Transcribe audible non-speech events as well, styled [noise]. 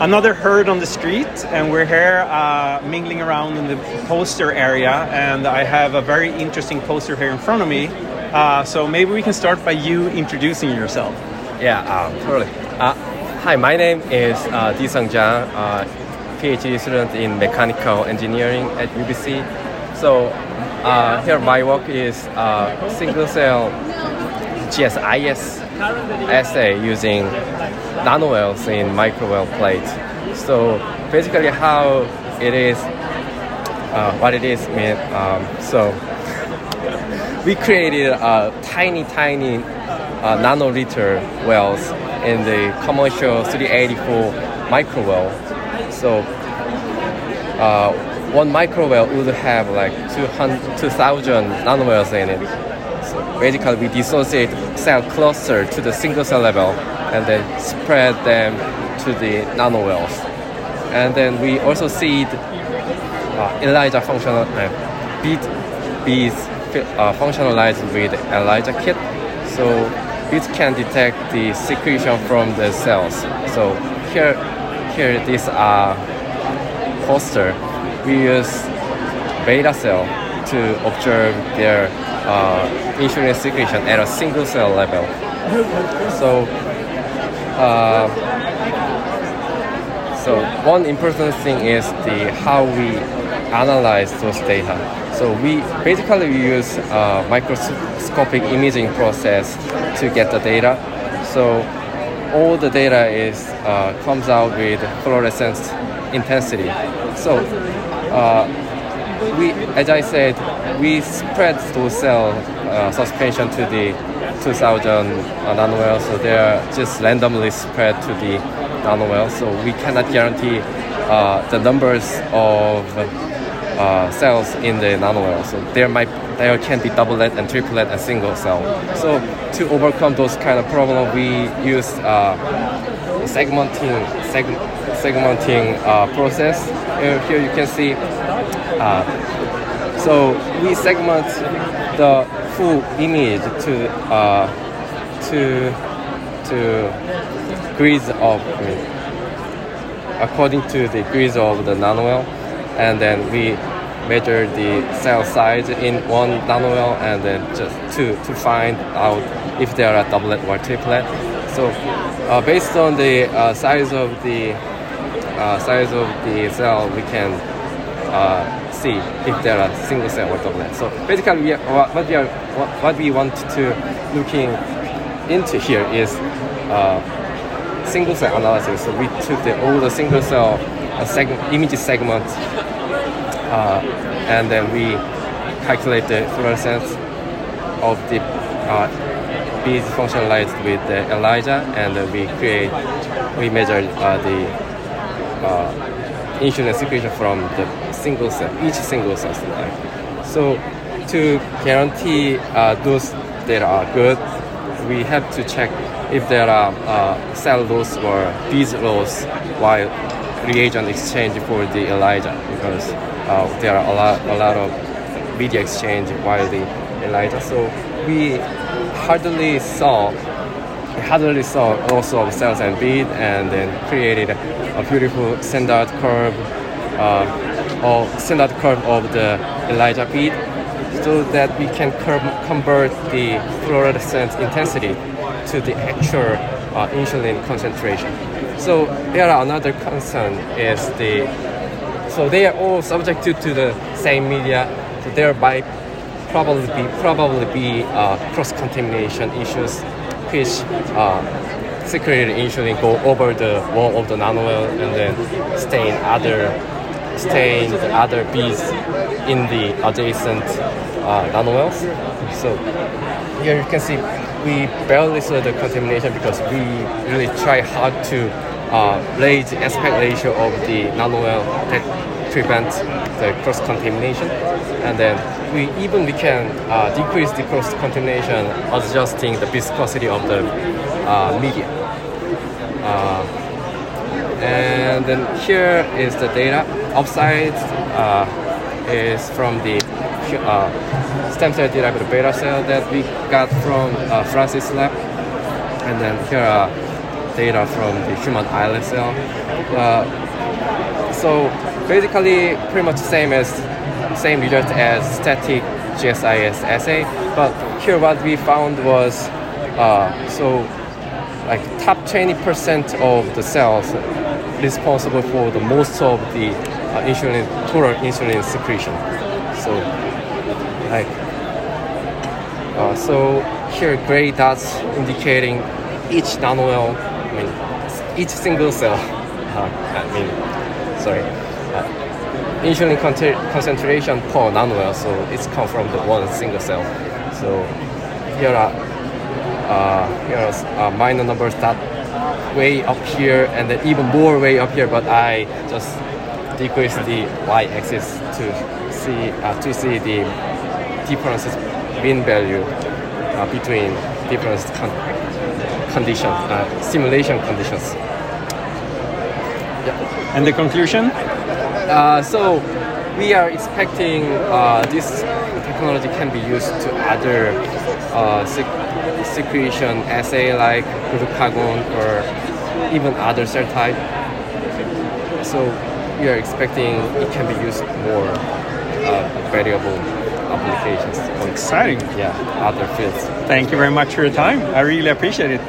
another heard on the street, and we're here uh, mingling around in the poster area. And I have a very interesting poster here in front of me. Uh, so maybe we can start by you introducing yourself. Yeah, um, totally. Uh, hi, my name is uh, Deasung uh, PhD student in mechanical engineering at UBC. So uh, here my work is single cell GSIS assay using nanowells in microwell plates. So basically how it is, uh, what it is, mean, um, so we created a tiny, tiny uh, nanoliter wells in the commercial 384 microwell. So uh, one microwell would have like 200, 2000 nanowells in it. Basically we dissociate cell cluster to the single cell level and then spread them to the nanowells. And then we also seed uh, ELISA functional uh, bead beads uh, functionalized with ELISA kit. So it can detect the secretion from the cells. So here, here this uh, poster, we use beta cell to observe their uh, insulin secretion at a single cell level. So, uh, so one important thing is the how we analyze those data. So we basically use a microscopic imaging process to get the data. So all the data is uh, comes out with fluorescence intensity. So uh, we, as I said, we spread to cell uh, suspension to the 2000 nanowell, so they are just randomly spread to the nanowell. So we cannot guarantee uh, the numbers of uh, cells in the nanowell. So there might there can be doublet and triplet and single cell. So to overcome those kind of problem, we use uh, segmenting seg segmenting uh, process. Here you can see. Uh, so we segment the full image to uh, to to grids of according to the grids of the nanowell, and then we measure the cell size in one nanowell and then just to, to find out if they are a doublet or triplet. So uh, based on the uh, size of the uh, size of the cell, we can uh, see if there are single cell or doublet. So basically, we are, what we are what we want to looking into here is uh, single cell analysis. So we took the all the single cell uh, segment, image segments uh, and then we calculate the fluorescence of the uh, beads functionalized with the ELISA, and we create, we measure uh, the uh, insulin secretion from the single cell, each single cell. So to guarantee uh, those data are good, we have to check if there are uh, cell loss or beads loss while reagent exchange for the ELISA because uh, there are a lot, a lot of media exchange while the ELISA. So we hardly saw, hardly saw also of cells and bead, and then created a beautiful standard curve, uh, or standard curve of the ELISA bead, so that we can convert the fluorescence intensity to the actual uh, insulin concentration. So there are another concern is the so they are all subjected to the same media. So there might probably be probably be uh, cross contamination issues, which uh, secreted insulin go over the wall of the nanowell and then stain other stain the other bees in the adjacent uh, nanowells. So here you can see we barely saw the contamination because we really try hard to uh, raise the aspect ratio of the nanowell that prevent the cross contamination, and then we even we can uh, decrease the cross contamination adjusting the viscosity of the uh, media. Uh, and then here is the data. Upside uh, is from the uh, stem cell derived beta cell that we got from Francis lab, and then here are data from the human islet cell. Uh, so basically, pretty much the same as same result as static GSIS assay. But here, what we found was uh, so like top 20% of the cells responsible for the most of the uh, insulin total insulin secretion. So like uh, so here gray dots indicating each nanowell, I mean each single cell. [laughs] Uh, I mean, sorry, uh, insulin con- concentration per nanowell. So it's come from the one single cell. So here are uh, here are uh, minor numbers that way up here and then even more way up here. But I just decrease the y-axis to see uh, to see the differences mean value uh, between different con- conditions, uh, simulation conditions. And the conclusion? Uh, so we are expecting uh, this technology can be used to other uh, sec- secretion assay like glucagon or even other cell type. So we are expecting it can be used more uh, variable applications. on, Exciting. Yeah, other fields. Thank you very much for your time. I really appreciate it.